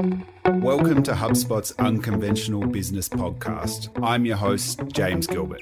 Welcome to HubSpot's Unconventional Business Podcast. I'm your host, James Gilbert.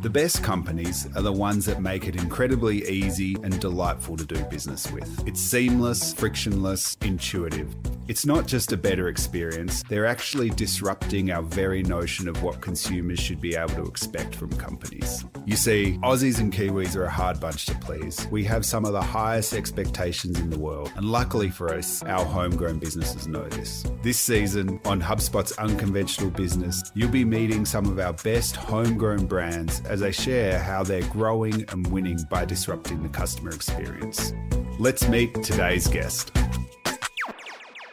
The best companies are the ones that make it incredibly easy and delightful to do business with. It's seamless, frictionless, intuitive. It's not just a better experience, they're actually disrupting our very notion of what consumers should be able to expect from companies. You see, Aussies and Kiwis are a hard bunch to please. We have some of the highest expectations in the world, and luckily for us, our homegrown businesses know this. This season on HubSpot's Unconventional Business, you'll be meeting some of our best homegrown brands as they share how they're growing and winning by disrupting the customer experience. Let's meet today's guest.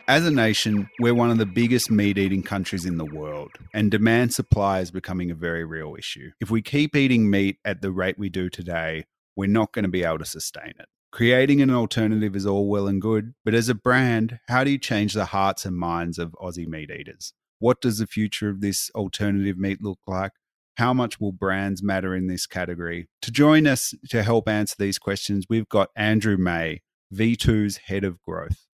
As a nation, we're one of the biggest meat eating countries in the world, and demand supply is becoming a very real issue. If we keep eating meat at the rate we do today, we're not going to be able to sustain it. Creating an alternative is all well and good, but as a brand, how do you change the hearts and minds of Aussie meat eaters? What does the future of this alternative meat look like? How much will brands matter in this category? To join us to help answer these questions, we've got Andrew May, V2's head of growth.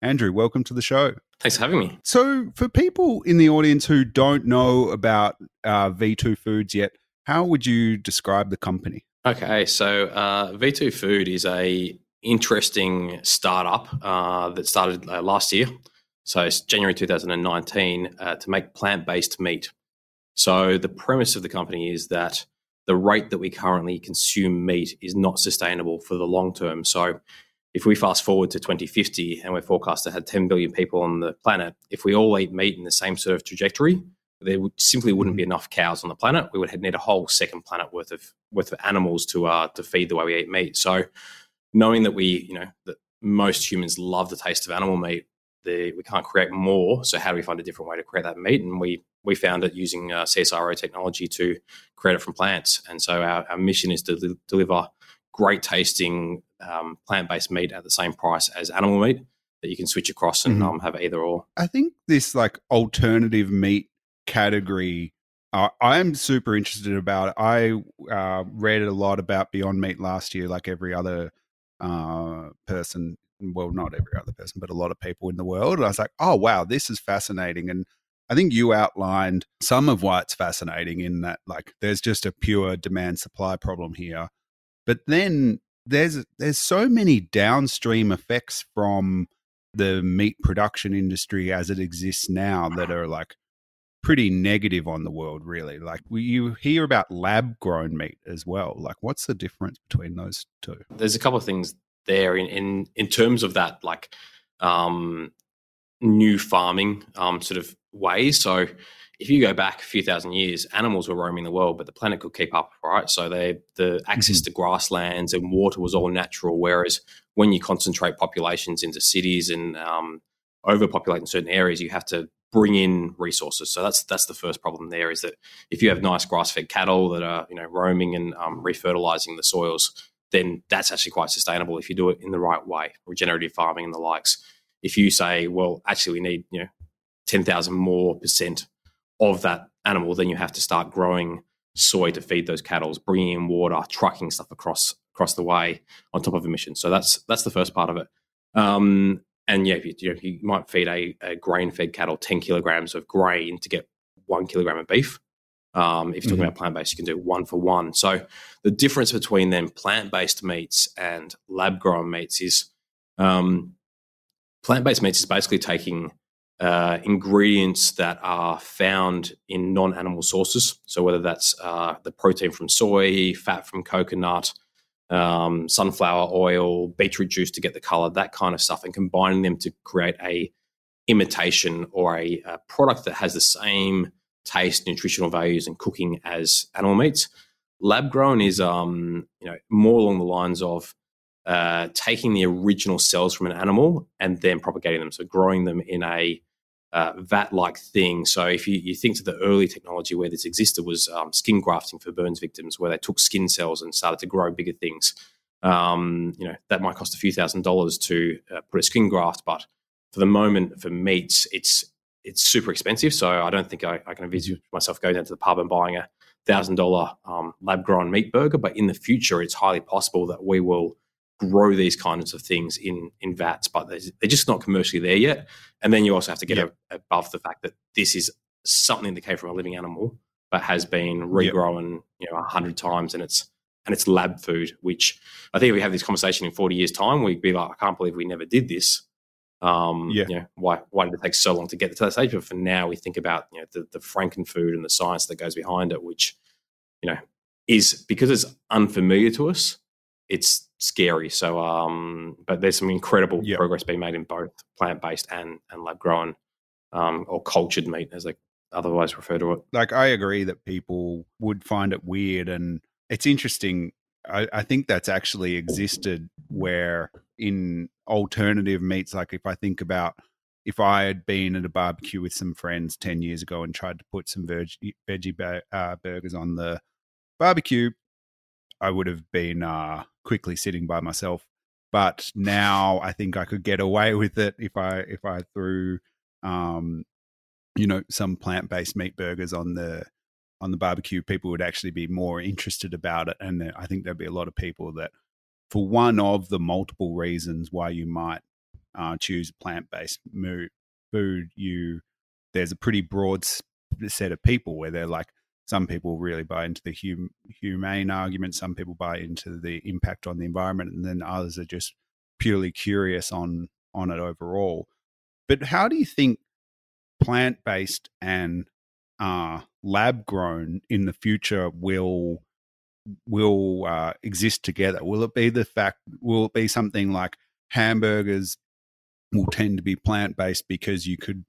Andrew, welcome to the show. Thanks for having me. So, for people in the audience who don't know about uh, V2 Foods yet, how would you describe the company? Okay, so uh, V2 Food is a interesting startup uh, that started uh, last year. So it's January 2019 uh, to make plant-based meat. So the premise of the company is that the rate that we currently consume meat is not sustainable for the long term. So if we fast forward to 2050 and we're forecast to have 10 billion people on the planet, if we all eat meat in the same sort of trajectory, there simply wouldn't be mm-hmm. enough cows on the planet. We would need a whole second planet worth of worth of animals to uh, to feed the way we eat meat. So, knowing that we, you know, that most humans love the taste of animal meat, the, we can't create more. So, how do we find a different way to create that meat? And we we found it using uh, CSIRO technology to create it from plants. And so, our, our mission is to li- deliver great tasting um, plant based meat at the same price as animal meat that you can switch across and mm-hmm. um, have either or. I think this like alternative meat category. Uh, I'm super interested about it. I uh, read a lot about Beyond Meat last year, like every other uh, person. Well, not every other person, but a lot of people in the world. And I was like, oh wow, this is fascinating. And I think you outlined some of why it's fascinating in that, like, there's just a pure demand supply problem here. But then there's there's so many downstream effects from the meat production industry as it exists now that are like pretty negative on the world, really. Like you hear about lab grown meat as well. Like, what's the difference between those two? There's a couple of things there in in, in terms of that, like um, new farming um, sort of ways. So if you go back a few thousand years, animals were roaming the world, but the planet could keep up, right? So they the access mm-hmm. to grasslands and water was all natural. Whereas when you concentrate populations into cities and um, overpopulate in certain areas, you have to bring in resources. So that's that's the first problem. There is that if you have nice grass-fed cattle that are you know roaming and um, refertilizing the soils, then that's actually quite sustainable if you do it in the right way, regenerative farming and the likes. If you say, well, actually, we need you know ten thousand more percent of that animal, then you have to start growing soy to feed those cattle, bringing in water, trucking stuff across across the way on top of emissions. So that's that's the first part of it. Um, and yeah, you, you, know, you might feed a, a grain fed cattle 10 kilograms of grain to get one kilogram of beef. Um, if you're talking mm-hmm. about plant based, you can do one for one. So the difference between then plant based meats and lab grown meats is um, plant based meats is basically taking uh, ingredients that are found in non animal sources. So whether that's uh, the protein from soy, fat from coconut, um, sunflower oil, beetroot juice to get the color, that kind of stuff, and combining them to create a imitation or a, a product that has the same taste, nutritional values, and cooking as animal meats. Lab grown is um, you know more along the lines of uh, taking the original cells from an animal and then propagating them, so growing them in a uh, vat-like thing. So if you, you, think to the early technology where this existed was um, skin grafting for burns victims, where they took skin cells and started to grow bigger things. Um, you know that might cost a few thousand dollars to uh, put a skin graft, but for the moment, for meats, it's it's super expensive. So I don't think I, I can envisage myself going down to the pub and buying a thousand dollar um, lab grown meat burger. But in the future, it's highly possible that we will grow these kinds of things in in vats, but they're just not commercially there yet. And then you also have to get yep. above the fact that this is something that came from a living animal, but has been regrown, yep. you know, a hundred times, and it's and it's lab food. Which I think if we have this conversation in forty years' time, we'd be like, I can't believe we never did this. Um, yeah. You know, why why did it take so long to get to that stage? But for now, we think about you know the, the Franken food and the science that goes behind it, which you know is because it's unfamiliar to us. It's scary. So, um, but there's some incredible yep. progress being made in both plant based and and lab grown um, or cultured meat, as they otherwise refer to it. Like, I agree that people would find it weird, and it's interesting. I, I think that's actually existed where in alternative meats, like if I think about if I had been at a barbecue with some friends 10 years ago and tried to put some veggie, veggie uh, burgers on the barbecue, I would have been uh, quickly sitting by myself. But now I think I could get away with it if I if I threw, um, you know, some plant based meat burgers on the on the barbecue. People would actually be more interested about it, and I think there'd be a lot of people that for one of the multiple reasons why you might uh, choose plant based food, you there's a pretty broad set of people where they're like some people really buy into the hum, humane argument, some people buy into the impact on the environment, and then others are just purely curious on on it overall. But how do you think plant based and uh, lab grown in the future will will uh, exist together? Will it be the fact? Will it be something like hamburgers will tend to be plant based because you could?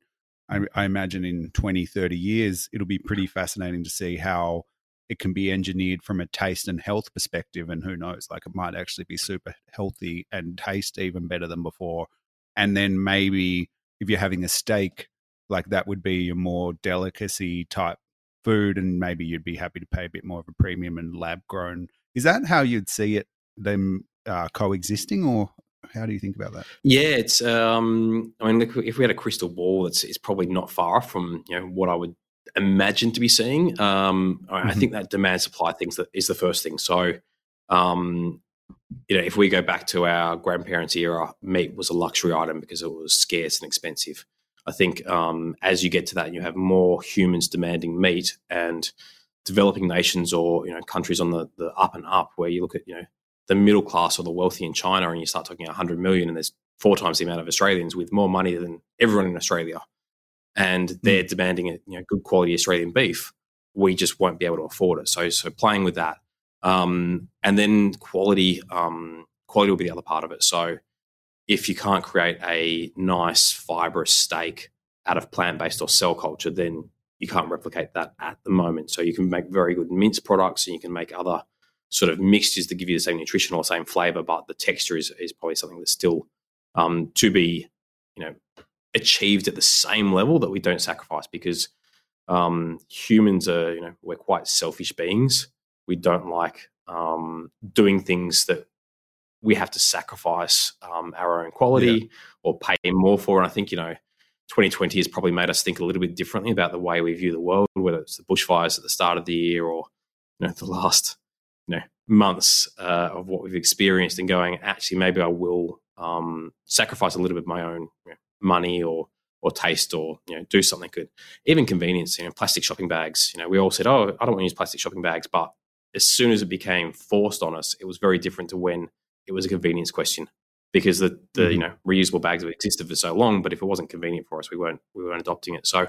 I, I, imagine in 20, 30 years, it'll be pretty fascinating to see how it can be engineered from a taste and health perspective. And who knows, like it might actually be super healthy and taste even better than before. And then maybe if you're having a steak, like that would be a more delicacy type food and maybe you'd be happy to pay a bit more of a premium and lab grown. Is that how you'd see it them uh, coexisting or how do you think about that? Yeah, it's. Um, I mean, if we had a crystal ball, it's, it's probably not far from you know what I would imagine to be seeing. Um, mm-hmm. I think that demand supply things that is the first thing. So, um, you know, if we go back to our grandparents' era, meat was a luxury item because it was scarce and expensive. I think um, as you get to that, you have more humans demanding meat and developing nations or you know countries on the, the up and up, where you look at you know the middle class or the wealthy in China, and you start talking 100 million, and there's four times the amount of Australians with more money than everyone in Australia, and they're mm. demanding you know good quality Australian beef. We just won't be able to afford it. So so playing with that, um, and then quality um, quality will be the other part of it. So if you can't create a nice fibrous steak out of plant based or cell culture, then you can't replicate that at the moment. So you can make very good mince products and you can make other sort of mixtures to give you the same nutrition or same flavor, but the texture is, is probably something that's still um, to be, you know, achieved at the same level that we don't sacrifice because um, humans are, you know, we're quite selfish beings. We don't like um, doing things that we have to sacrifice um, our own quality yeah. or pay more for. And I think, you know, 2020 has probably made us think a little bit differently about the way we view the world, whether it's the bushfires at the start of the year or, you know, the last, you know, months uh, of what we've experienced and going, actually, maybe I will um, sacrifice a little bit of my own you know, money or or taste or you know do something good. Even convenience, you know, plastic shopping bags. You know, we all said, "Oh, I don't want to use plastic shopping bags," but as soon as it became forced on us, it was very different to when it was a convenience question because the, the mm-hmm. you know reusable bags have existed for so long. But if it wasn't convenient for us, we weren't we weren't adopting it. So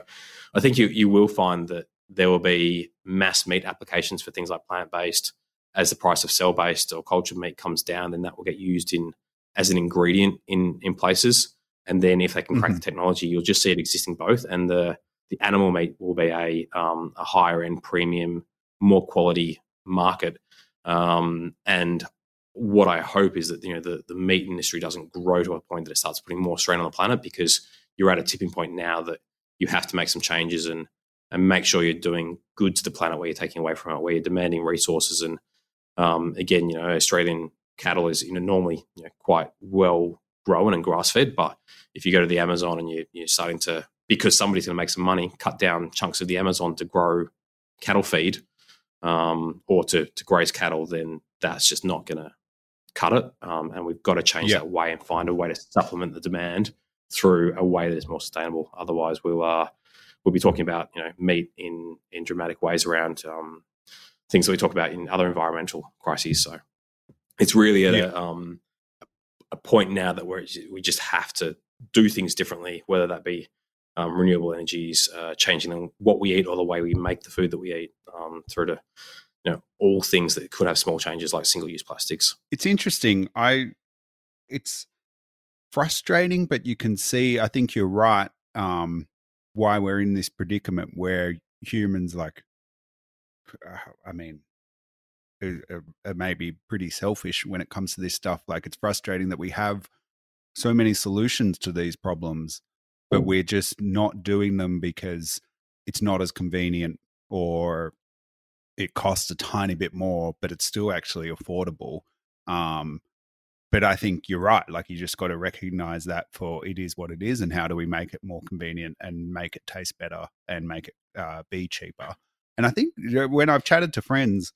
I think you you will find that there will be mass meat applications for things like plant based. As the price of cell based or cultured meat comes down, then that will get used in as an ingredient in in places. And then if they can crack mm-hmm. the technology, you'll just see it existing both. And the the animal meat will be a um, a higher end premium, more quality market. Um, and what I hope is that you know the, the meat industry doesn't grow to a point that it starts putting more strain on the planet because you're at a tipping point now that you have to make some changes and and make sure you're doing good to the planet where you're taking away from it, where you're demanding resources. And um, again, you know, Australian cattle is you know normally you know, quite well grown and grass fed, but if you go to the Amazon and you, you're starting to because somebody's going to make some money, cut down chunks of the Amazon to grow cattle feed um, or to to graze cattle, then that's just not going to cut it, um, and we've got to change that way and find a way to supplement the demand through a way that is more sustainable. Otherwise, we'll uh, we'll be talking about you know meat in in dramatic ways around um, things that we talk about in other environmental crises. So it's really at yeah. a, um, a point now that we we just have to do things differently, whether that be um, renewable energies, uh, changing what we eat or the way we make the food that we eat, um, through to you know all things that could have small changes like single use plastics. It's interesting. I it's frustrating, but you can see. I think you're right. Um, why we're in this predicament where humans like, uh, I mean, are, are maybe pretty selfish when it comes to this stuff. Like it's frustrating that we have so many solutions to these problems, but we're just not doing them because it's not as convenient or it costs a tiny bit more, but it's still actually affordable. Um, but I think you're right. Like you just got to recognize that for it is what it is, and how do we make it more convenient and make it taste better and make it uh, be cheaper. And I think when I've chatted to friends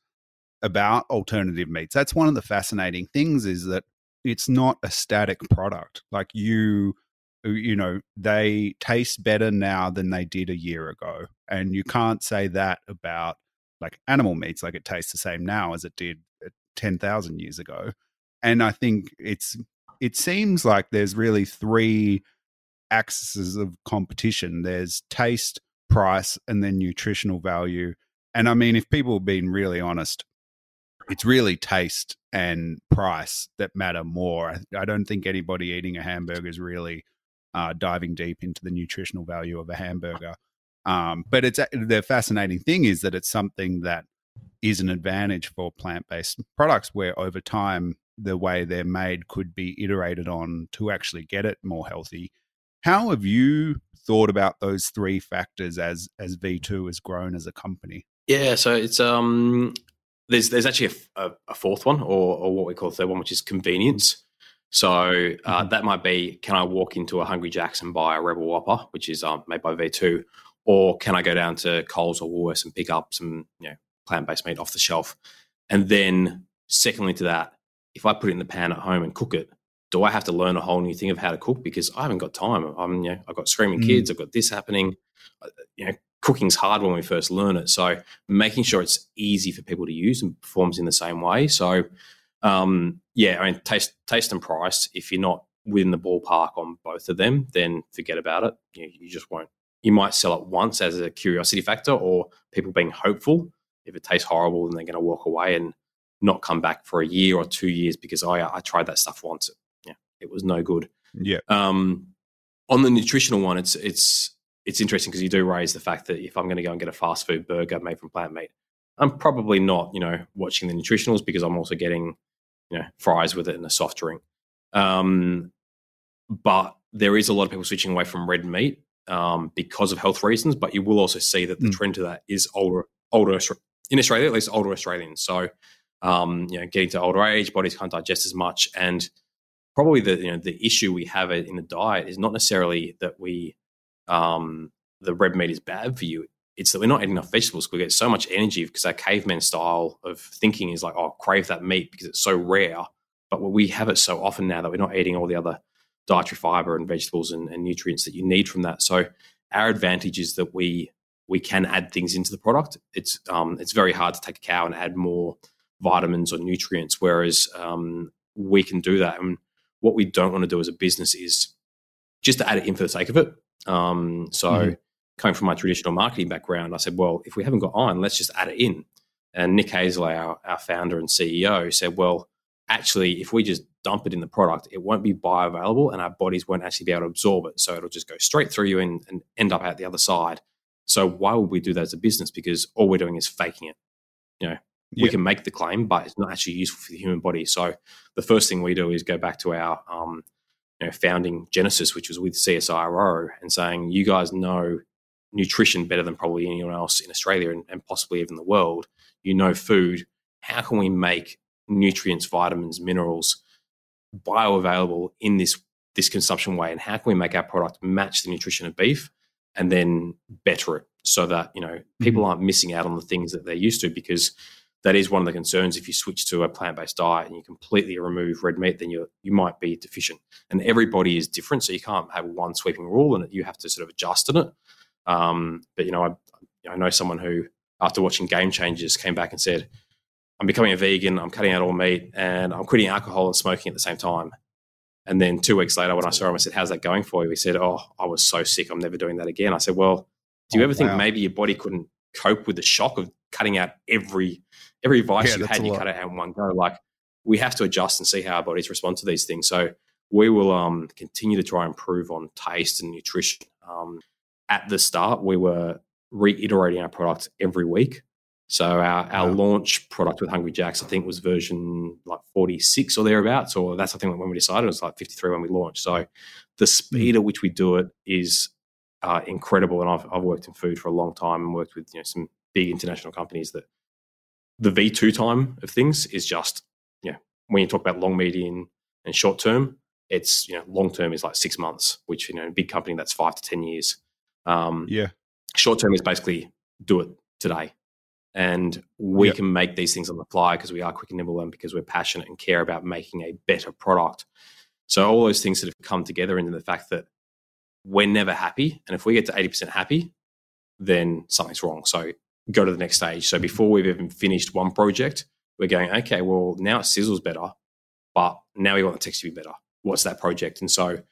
about alternative meats, that's one of the fascinating things is that it's not a static product. Like you, you know, they taste better now than they did a year ago, and you can't say that about like animal meats. Like it tastes the same now as it did uh, ten thousand years ago and I think it's it seems like there's really three axes of competition. There's taste, price, and then nutritional value. And I mean, if people have been really honest, it's really taste and price that matter more. I, don't think anybody eating a hamburger is really uh, diving deep into the nutritional value of a hamburger. Um, but it's the fascinating thing is that it's something that is an advantage for plant based products where over time the way they're made could be iterated on to actually get it more healthy. How have you thought about those three factors as as V2 has grown as a company? Yeah, so it's um there's there's actually a, a, a fourth one or, or what we call the third one, which is convenience. So uh, mm-hmm. that might be: can I walk into a Hungry Jack's and buy a Rebel Whopper, which is um, made by V2, or can I go down to Coles or Woolworths and pick up some you know plant based meat off the shelf? And then, secondly to that, if I put it in the pan at home and cook it, do I have to learn a whole new thing of how to cook because I haven't got time? I'm, you know, I've got screaming mm. kids, I've got this happening. Uh, you know, cooking's hard when we first learn it. So making sure it's easy for people to use and performs in the same way. So um, yeah, I mean, taste, taste and price. If you're not within the ballpark on both of them, then forget about it. You, you just won't. You might sell it once as a curiosity factor, or people being hopeful. If it tastes horrible, then they're going to walk away and not come back for a year or two years because I I tried that stuff once. Yeah, it was no good. Yeah. Um, on the nutritional one, it's it's it's interesting because you do raise the fact that if I'm going to go and get a fast food burger made from plant meat, I'm probably not you know watching the nutritionals because I'm also getting you know fries with it and a soft drink. Um, but there is a lot of people switching away from red meat um, because of health reasons. But you will also see that the mm. trend to that is older older in Australia, at least older Australians. So um, you know, getting to older age, bodies can't digest as much, and probably the you know the issue we have in the diet is not necessarily that we um, the red meat is bad for you. It's that we're not eating enough vegetables. We get so much energy because our caveman style of thinking is like, oh, crave that meat because it's so rare. But we have it so often now that we're not eating all the other dietary fiber and vegetables and, and nutrients that you need from that. So our advantage is that we we can add things into the product. It's um, it's very hard to take a cow and add more vitamins or nutrients, whereas um, we can do that. And what we don't want to do as a business is just to add it in for the sake of it. Um, so, mm-hmm. coming from my traditional marketing background, I said, well, if we haven't got iron, let's just add it in. And Nick Hazell, our, our founder and CEO, said, well, actually, if we just dump it in the product, it won't be bioavailable and our bodies won't actually be able to absorb it. So it'll just go straight through you and, and end up out the other side. So why would we do that as a business? Because all we're doing is faking it. You know, we can make the claim, but it's not actually useful for the human body. So the first thing we do is go back to our um, you know, founding genesis, which was with CSIRO, and saying, you guys know nutrition better than probably anyone else in Australia and, and possibly even the world. You know food. How can we make nutrients, vitamins, minerals bioavailable in this this consumption way? And how can we make our product match the nutrition of beef and then better it so that you know people mm-hmm. aren't missing out on the things that they're used to because that is one of the concerns. If you switch to a plant based diet and you completely remove red meat, then you you might be deficient. And everybody is different, so you can't have one sweeping rule, and you have to sort of adjust in it. Um, but you know, I, I know someone who, after watching Game Changers, came back and said, "I'm becoming a vegan. I'm cutting out all meat, and I'm quitting alcohol and smoking at the same time." And then two weeks later, when I saw him, I said, "How's that going for you?" He said, "Oh, I was so sick. I'm never doing that again." I said, "Well, do you oh, ever wow. think maybe your body couldn't cope with the shock of cutting out every every vice yeah, you had, you cut it out in one go. Like we have to adjust and see how our bodies respond to these things. So we will um, continue to try and improve on taste and nutrition. Um, at the start, we were reiterating our product every week. So our, our wow. launch product with Hungry Jacks, I think, was version like 46 or thereabouts, or that's I think when we decided it was like 53 when we launched. So the speed hmm. at which we do it is uh, incredible. And I've, I've worked in food for a long time and worked with you know some big international companies that the V2 time of things is just, you know, when you talk about long, medium, and short term, it's, you know, long term is like six months, which, you know, in a big company, that's five to 10 years. Um, yeah. Short term is basically do it today. And we yep. can make these things on the fly because we are quick and nimble and because we're passionate and care about making a better product. So all those things that have come together into the fact that we're never happy. And if we get to 80% happy, then something's wrong. So go to the next stage. So before we've even finished one project, we're going, okay, well, now it sizzles better, but now we want the text to be better. What's that project? And so,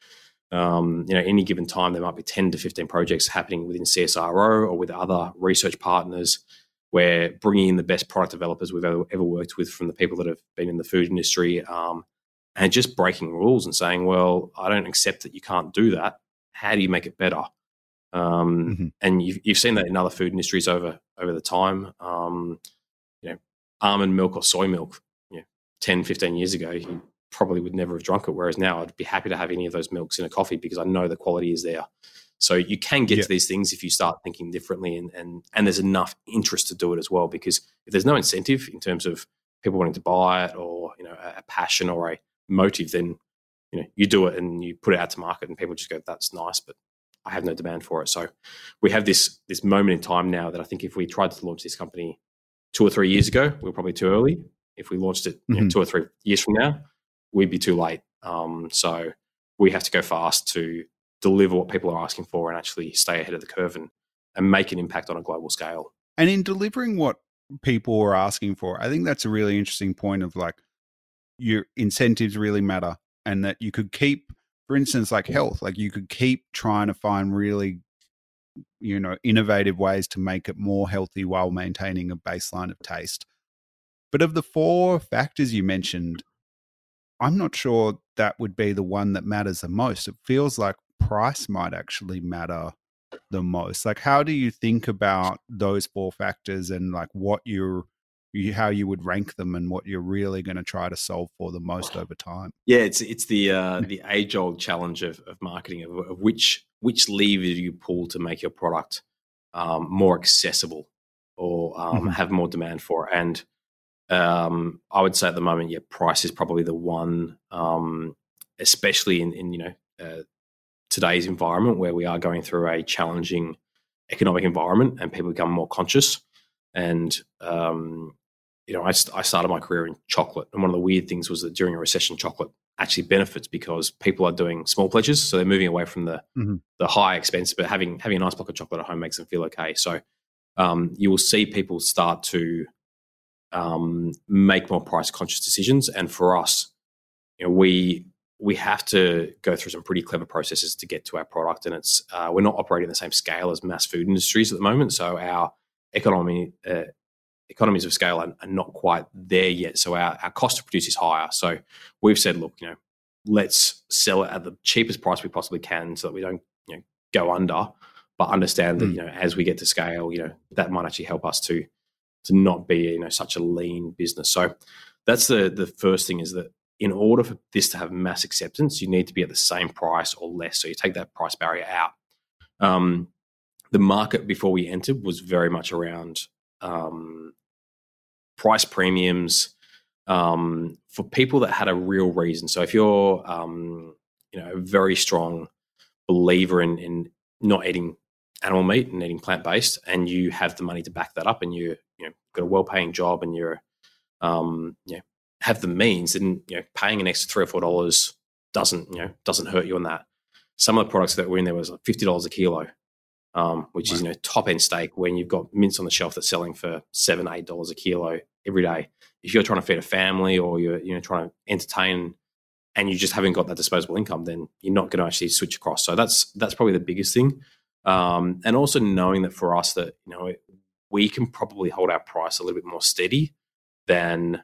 um, you know, any given time, there might be 10 to 15 projects happening within CSIRO or with other research partners. We're bringing in the best product developers we've ever, ever worked with from the people that have been in the food industry um, and just breaking rules and saying, well, I don't accept that you can't do that. How do you make it better? Um, mm-hmm. And you've, you've, seen that in other food industries over over the time. Um, you know, almond milk or soy milk, you know, 10, 15 years ago, you probably would never have drunk it. Whereas now, I'd be happy to have any of those milks in a coffee because I know the quality is there. So you can get yeah. to these things if you start thinking differently, and, and and there's enough interest to do it as well. Because if there's no incentive in terms of people wanting to buy it, or you know, a, a passion or a motive, then you know you do it and you put it out to market, and people just go, "That's nice," but I have no demand for it. So we have this this moment in time now that I think if we tried to launch this company two or three years ago, we are probably too early. If we launched it mm-hmm. know, two or three years from now, we'd be too late. Um, so we have to go fast to deliver what people are asking for and actually stay ahead of the curve and, and make an impact on a global scale. And in delivering what people are asking for, I think that's a really interesting point of like your incentives really matter and that you could keep for instance, like health, like you could keep trying to find really, you know, innovative ways to make it more healthy while maintaining a baseline of taste. But of the four factors you mentioned, I'm not sure that would be the one that matters the most. It feels like price might actually matter the most. Like, how do you think about those four factors and like what you're you, how you would rank them and what you're really going to try to solve for the most over time. Yeah, it's it's the uh, the age old challenge of, of marketing of, of, which which lever do you pull to make your product um, more accessible or um, mm-hmm. have more demand for. And um, I would say at the moment, yeah, price is probably the one, um, especially in, in you know uh, today's environment where we are going through a challenging economic environment and people become more conscious. And um, you know, I, I started my career in chocolate, and one of the weird things was that during a recession, chocolate actually benefits because people are doing small pledges, so they're moving away from the mm-hmm. the high expense, but having having a nice block of chocolate at home makes them feel okay. So um, you will see people start to um, make more price conscious decisions, and for us, you know, we we have to go through some pretty clever processes to get to our product, and it's uh, we're not operating the same scale as mass food industries at the moment, so our economy uh, economies of scale are, are, not quite there yet. So our, our cost to produce is higher. So we've said, look, you know, let's sell it at the cheapest price we possibly can so that we don't, you know, go under, but understand that, mm. you know, as we get to scale, you know, that might actually help us to to not be, you know, such a lean business. So that's the the first thing is that in order for this to have mass acceptance, you need to be at the same price or less. So you take that price barrier out. Um, the market before we entered was very much around um, price premiums um, for people that had a real reason. So if you're, um, you know, a very strong believer in, in not eating animal meat and eating plant based, and you have the money to back that up, and you you know got a well paying job, and you're um, have the means, and you know paying an extra three or four dollars doesn't you know doesn't hurt you on that. Some of the products that were in there was like fifty dollars a kilo, um, which wow. is you know top end steak when you've got mince on the shelf that's selling for seven eight dollars a kilo every day. If you're trying to feed a family or you're you know trying to entertain and you just haven't got that disposable income, then you're not going to actually switch across. So that's that's probably the biggest thing. Um, and also knowing that for us that you know we can probably hold our price a little bit more steady than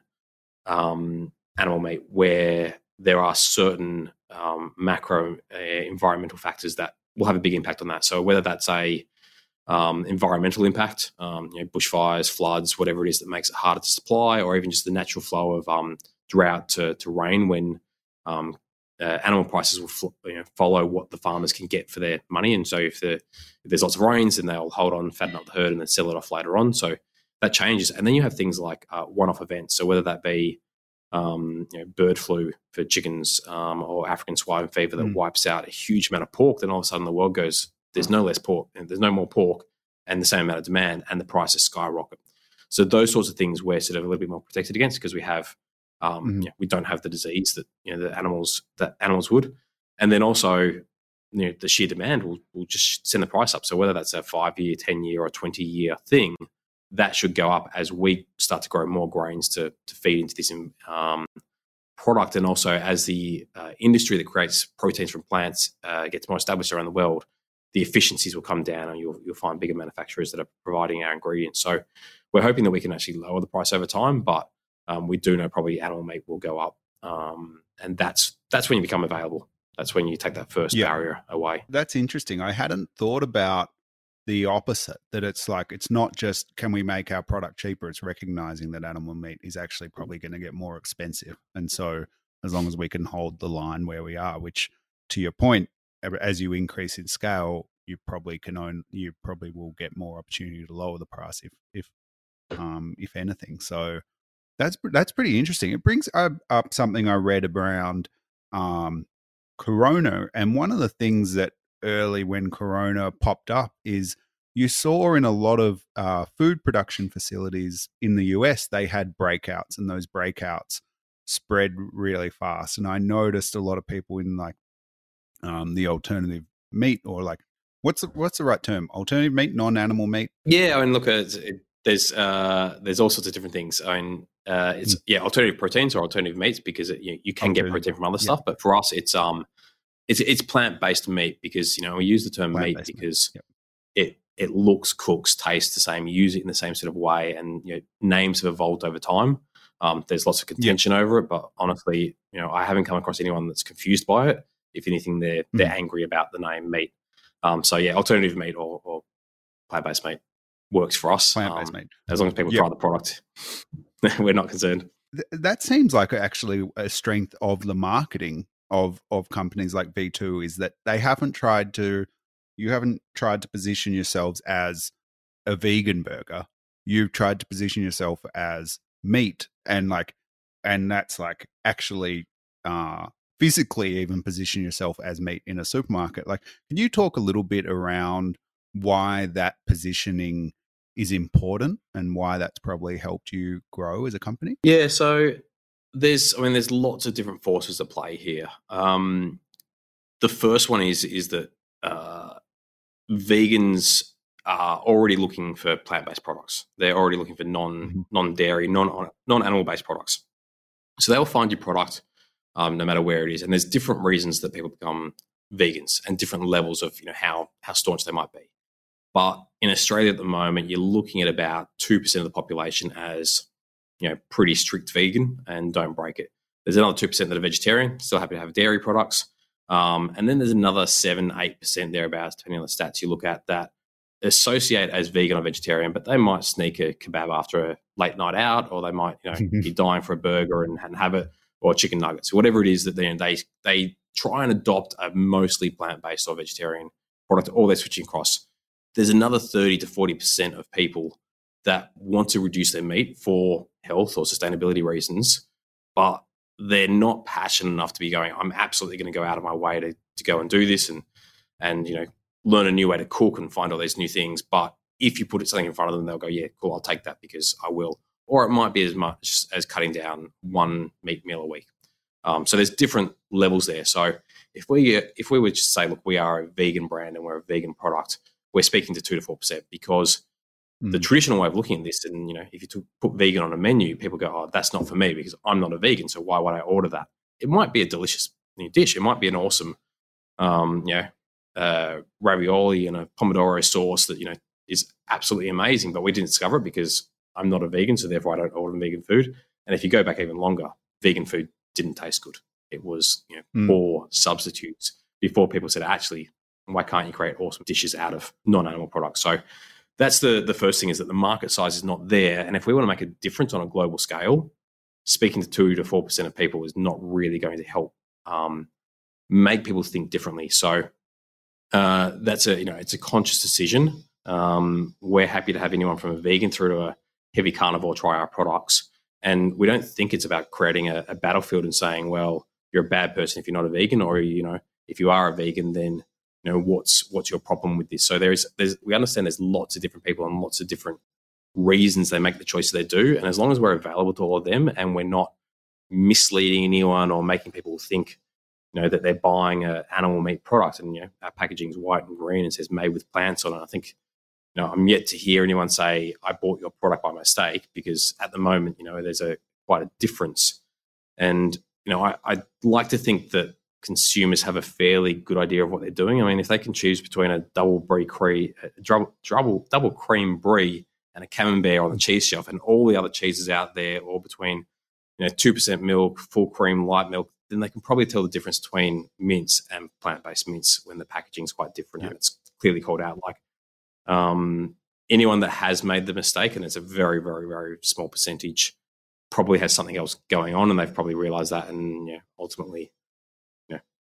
um, animal meat, where there are certain um, macro uh, environmental factors that will have a big impact on that. So whether that's a um, environmental impact, um, you know, bushfires, floods, whatever it is that makes it harder to supply, or even just the natural flow of um, drought to, to rain when um, uh, animal prices will fl- you know, follow what the farmers can get for their money. And so if, the, if, there's lots of rains, then they'll hold on, fatten up the herd, and then sell it off later on. So that changes. And then you have things like uh, one-off events. So whether that be um, you know, bird flu for chickens um, or African swine fever that mm. wipes out a huge amount of pork, then all of a sudden the world goes, there's no less pork, and there's no more pork, and the same amount of demand, and the prices skyrocket. So those sorts of things we're sort of a little bit more protected against because we have um, mm-hmm. you know, we don't have the disease that you know the animals that animals would, and then also you know the sheer demand will will just send the price up. So whether that's a five year, ten year, or twenty year thing, that should go up as we start to grow more grains to to feed into this um, product, and also as the uh, industry that creates proteins from plants uh, gets more established around the world, the efficiencies will come down, and you'll you'll find bigger manufacturers that are providing our ingredients. So we're hoping that we can actually lower the price over time, but um, we do know probably animal meat will go up, um, and that's that's when you become available. That's when you take that first yeah. barrier away. That's interesting. I hadn't thought about the opposite that it's like it's not just can we make our product cheaper it's recognizing that animal meat is actually probably going to get more expensive and so as long as we can hold the line where we are which to your point as you increase in scale you probably can own you probably will get more opportunity to lower the price if if um if anything so that's that's pretty interesting. It brings up, up something I read around um, Corona, and one of the things that early when Corona popped up is you saw in a lot of uh, food production facilities in the US they had breakouts, and those breakouts spread really fast. And I noticed a lot of people in like um, the alternative meat or like what's the, what's the right term? Alternative meat, non-animal meat. Yeah, I mean, look, it, there's uh, there's all sorts of different things. I mean, uh, it's mm. yeah, alternative proteins or alternative meats because it, you, you, can get protein from other yeah. stuff. But for us, it's um, it's it's plant based meat because you know we use the term meat because meat. Yep. it it looks, cooks, tastes the same. Use it in the same sort of way, and you know, names have evolved over time. Um, there's lots of contention yep. over it, but honestly, you know, I haven't come across anyone that's confused by it. If anything, they're mm. they're angry about the name meat. Um, so yeah, alternative meat or, or plant based meat works for us. Plant-based um, meat. As long as people yep. try the product, we're not concerned. Th- that seems like actually a strength of the marketing of of companies like V2 is that they haven't tried to you haven't tried to position yourselves as a vegan burger. You've tried to position yourself as meat and like and that's like actually uh physically even position yourself as meat in a supermarket. Like can you talk a little bit around why that positioning is important and why that's probably helped you grow as a company? Yeah, so there's I mean there's lots of different forces at play here. Um, the first one is is that uh, vegans are already looking for plant based products. They're already looking for non mm-hmm. non dairy, non non animal based products. So they'll find your product um, no matter where it is. And there's different reasons that people become vegans and different levels of you know how how staunch they might be. But in Australia at the moment, you're looking at about 2% of the population as, you know, pretty strict vegan and don't break it. There's another 2% that are vegetarian, still happy to have dairy products. Um, and then there's another 7 8% thereabouts, depending on the stats you look at, that associate as vegan or vegetarian, but they might sneak a kebab after a late night out, or they might, you know, be dying for a burger and, and have it, or chicken nuggets, whatever it is that they, they, they try and adopt a mostly plant based or vegetarian product, or they're switching across there's another 30 to 40% of people that want to reduce their meat for health or sustainability reasons, but they're not passionate enough to be going, I'm absolutely going to go out of my way to, to go and do this and, and, you know, learn a new way to cook and find all these new things. But if you put something in front of them, they'll go, yeah, cool, I'll take that because I will. Or it might be as much as cutting down one meat meal a week. Um, so there's different levels there. So if we if we were to say, look, we are a vegan brand and we're a vegan product, we're speaking to two to four percent because mm. the traditional way of looking at this, and you know, if you took, put vegan on a menu, people go, oh, that's not for me because I'm not a vegan. So why would I order that? It might be a delicious new dish. It might be an awesome, um, you know, uh, ravioli and a pomodoro sauce that you know is absolutely amazing. But we didn't discover it because I'm not a vegan, so therefore I don't order vegan food. And if you go back even longer, vegan food didn't taste good. It was you know, mm. poor substitutes before people said, actually, why can't you create awesome dishes out of non-animal products? So that's the the first thing is that the market size is not there. And if we want to make a difference on a global scale, speaking to two to four percent of people is not really going to help um, make people think differently. So uh, that's a you know it's a conscious decision. Um, we're happy to have anyone from a vegan through to a heavy carnivore try our products, and we don't think it's about creating a, a battlefield and saying, well, you're a bad person if you're not a vegan, or you know, if you are a vegan, then you know what's what's your problem with this. So there is there's we understand there's lots of different people and lots of different reasons they make the choices they do, and as long as we're available to all of them and we're not misleading anyone or making people think you know that they're buying an animal meat product and you know our packaging is white and green and says made with plants on it. I think you know I'm yet to hear anyone say I bought your product by mistake because at the moment you know there's a quite a difference and you know, I, I like to think that consumers have a fairly good idea of what they're doing. I mean, if they can choose between a double brie cream, double, double, double cream brie and a camembert on the cheese shelf, and all the other cheeses out there, or between you know two percent milk, full cream, light milk, then they can probably tell the difference between mince and plant-based mince when the packaging is quite different yeah. and it's clearly called out. Like um, anyone that has made the mistake, and it's a very, very, very small percentage, probably has something else going on and they've probably realized that and you know, ultimately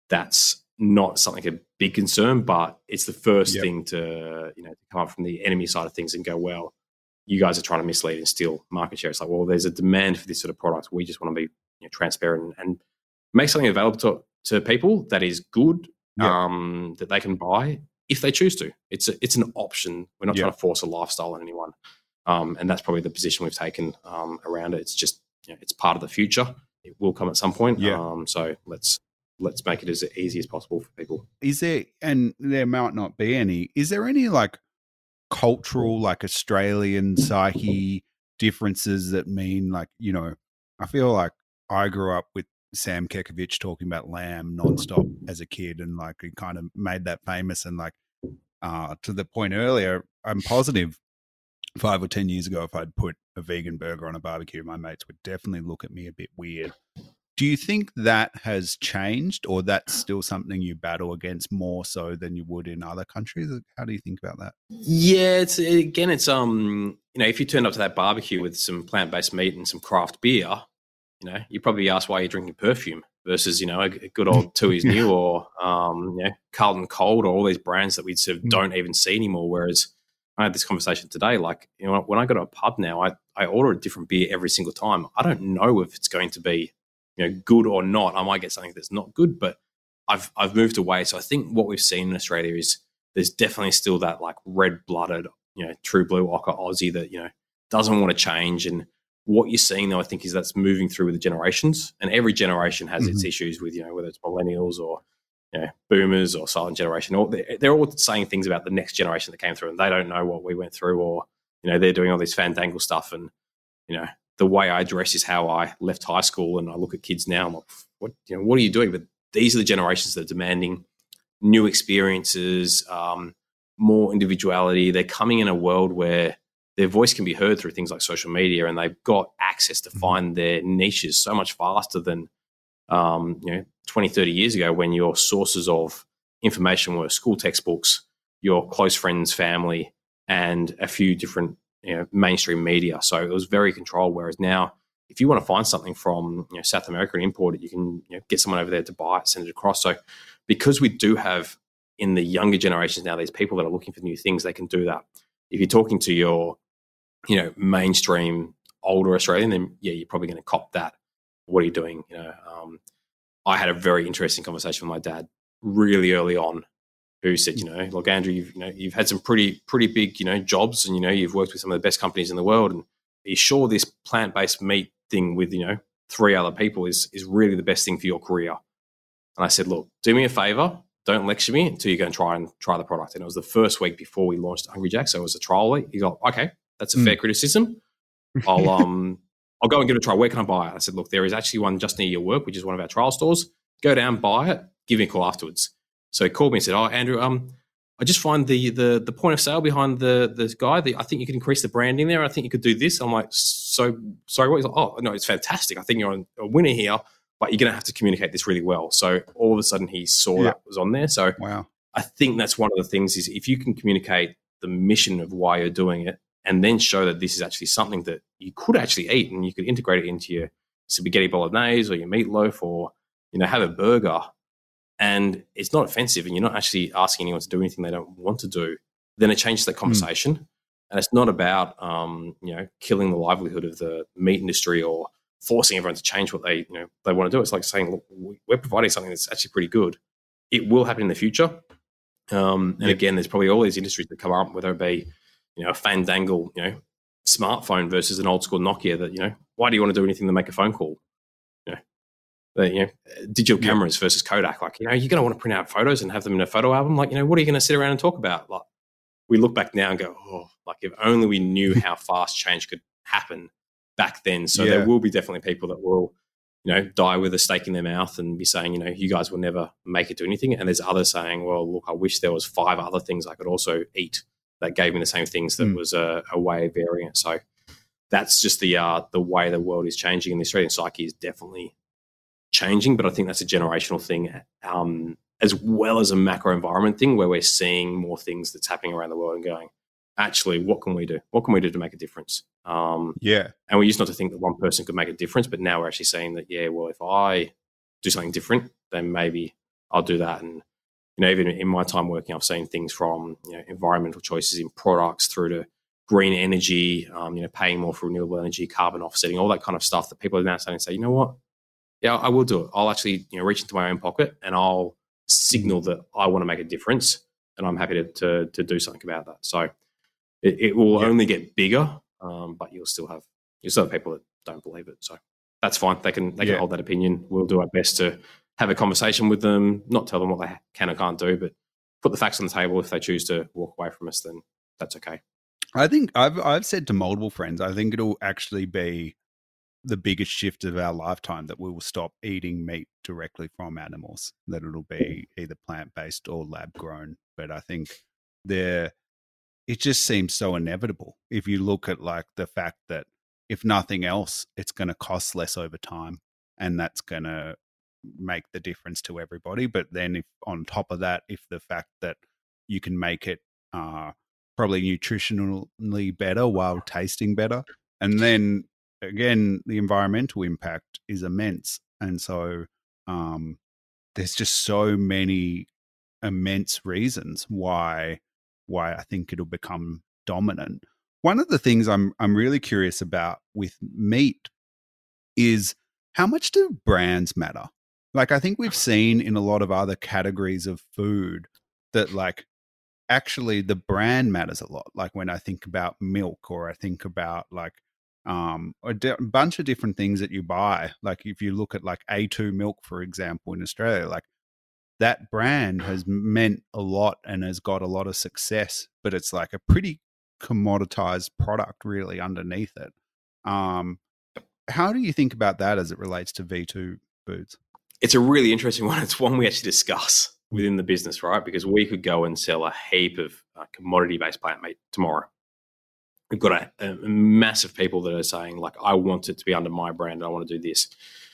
that's not something a big concern but it's the first yep. thing to you know come up from the enemy side of things and go well you guys are trying to mislead and steal market share it's like well there's a demand for this sort of product we just want to be you know, transparent and make something available to, to people that is good yep. um, that they can buy if they choose to it's a, it's an option we're not yep. trying to force a lifestyle on anyone um, and that's probably the position we've taken um, around it. It's just you know, it's part of the future. It will come at some point. Yeah. Um, so let's let's make it as easy as possible for people. Is there and there might not be any. Is there any like cultural, like Australian psyche differences that mean like you know? I feel like I grew up with Sam Kekovich talking about lamb nonstop as a kid, and like he kind of made that famous. And like uh, to the point earlier, I'm positive five or ten years ago, if I'd put a vegan burger on a barbecue, my mates would definitely look at me a bit weird. Do you think that has changed, or that's still something you battle against more so than you would in other countries? How do you think about that? Yeah, it's again, it's um, you know, if you turned up to that barbecue with some plant based meat and some craft beer, you know, you probably ask why you're drinking perfume versus you know a good old Tooheys New or um, you know Carlton Cold or all these brands that we sort of mm. don't even see anymore. Whereas I had this conversation today. Like, you know, when I go to a pub now, I, I order a different beer every single time. I don't know if it's going to be, you know, good or not. I might get something that's not good, but I've I've moved away. So I think what we've seen in Australia is there's definitely still that like red blooded, you know, true blue ochre Aussie that, you know, doesn't want to change. And what you're seeing though, I think, is that's moving through with the generations. And every generation has mm-hmm. its issues with, you know, whether it's millennials or you know, boomers or silent generation, all they're all saying things about the next generation that came through, and they don't know what we went through, or you know, they're doing all this fandangle stuff, and you know, the way I dress is how I left high school, and I look at kids now, I'm like, what, you know, what are you doing? But these are the generations that are demanding new experiences, um, more individuality. They're coming in a world where their voice can be heard through things like social media, and they've got access to mm-hmm. find their niches so much faster than um, you know 20, 30 years ago when your sources of information were school textbooks, your close friends, family, and a few different you know, mainstream media. So it was very controlled. Whereas now, if you want to find something from you know, South America and import it, you can you know, get someone over there to buy it, send it across. So because we do have in the younger generations now these people that are looking for new things, they can do that. If you're talking to your you know mainstream older Australian, then yeah, you're probably going to cop that. What are you doing? You know, um, I had a very interesting conversation with my dad really early on who said, you know, look, Andrew, you've you know you've had some pretty pretty big you know jobs, and you know you've worked with some of the best companies in the world, and are you sure this plant based meat thing with you know three other people is is really the best thing for your career? And I said, look, do me a favor, don't lecture me until you go and try and try the product. And it was the first week before we launched Hungry Jack, so it was a trial week. He got okay, that's a mm. fair criticism. I'll um I'll go and give it a try. Where can I buy it? I said, look, there is actually one just near your work, which is one of our trial stores. Go down, buy it, give me a call afterwards. So he called me and said, "Oh, Andrew, um, I just find the the the point of sale behind the the guy. The, I think you could increase the branding there. I think you could do this." I'm like, "So sorry, what?" He's like, "Oh, no, it's fantastic. I think you're a winner here, but you're going to have to communicate this really well." So all of a sudden, he saw yeah. that was on there. So wow, I think that's one of the things is if you can communicate the mission of why you're doing it, and then show that this is actually something that you could actually eat and you could integrate it into your spaghetti bolognese or your meatloaf or you know have a burger and it's not offensive and you're not actually asking anyone to do anything they don't want to do, then it changes that hmm. conversation. Mm. And it's not about um, you know killing the livelihood of the meat industry or forcing everyone to change what they you know they want to do. It's like saying, look, we're providing something that's actually pretty good. It will happen in the future. Um, and again, there's probably all these industries that come up, whether it be you know a fandangle, you know, smartphone versus an old school Nokia. That you know, why do you want to do anything to make a phone call? The you know digital cameras yeah. versus Kodak. Like you know, you're going to want to print out photos and have them in a photo album. Like you know, what are you going to sit around and talk about? Like we look back now and go, oh, like if only we knew how fast change could happen back then. So yeah. there will be definitely people that will you know die with a steak in their mouth and be saying, you know, you guys will never make it to anything. And there's others saying, well, look, I wish there was five other things I could also eat that gave me the same things that mm. was a, a way of varying it. So that's just the uh, the way the world is changing, and the Australian psyche is definitely changing, but I think that's a generational thing, um, as well as a macro environment thing where we're seeing more things that's happening around the world and going, actually, what can we do? What can we do to make a difference? Um, yeah. And we used not to think that one person could make a difference, but now we're actually saying that, yeah, well, if I do something different, then maybe I'll do that. And, you know, even in my time working, I've seen things from, you know, environmental choices in products through to green energy, um, you know, paying more for renewable energy, carbon offsetting, all that kind of stuff that people are now starting to say, you know what, yeah, I will do it. I'll actually, you know, reach into my own pocket and I'll signal that I want to make a difference, and I'm happy to to, to do something about that. So it, it will yeah. only get bigger, um, but you'll still have you'll still have people that don't believe it. So that's fine. They can they can hold that opinion. We'll do our best to have a conversation with them, not tell them what they can or can't do, but put the facts on the table. If they choose to walk away from us, then that's okay. I think I've I've said to multiple friends, I think it'll actually be the biggest shift of our lifetime that we will stop eating meat directly from animals that it'll be either plant-based or lab grown but i think there it just seems so inevitable. If you look at like the fact that if nothing else it's going to cost less over time and that's going to make the difference to everybody. But then if on top of that if the fact that you can make it uh probably nutritionally better while tasting better and then again, the environmental impact is immense. And so um, there's just so many immense reasons why why I think it'll become dominant. One of the things I'm I'm really curious about with meat is how much do brands matter? Like I think we've seen in a lot of other categories of food that like actually the brand matters a lot. Like when I think about milk or I think about like um, a bunch of different things that you buy. Like if you look at like A2 milk, for example, in Australia, like that brand has meant a lot and has got a lot of success, but it's like a pretty commoditized product really underneath it. Um, how do you think about that as it relates to V2 foods? It's a really interesting one. It's one we actually discuss within the business, right? Because we could go and sell a heap of uh, commodity based plant meat tomorrow we've got a, a, massive people that are saying like i want it to be under my brand i want to do this.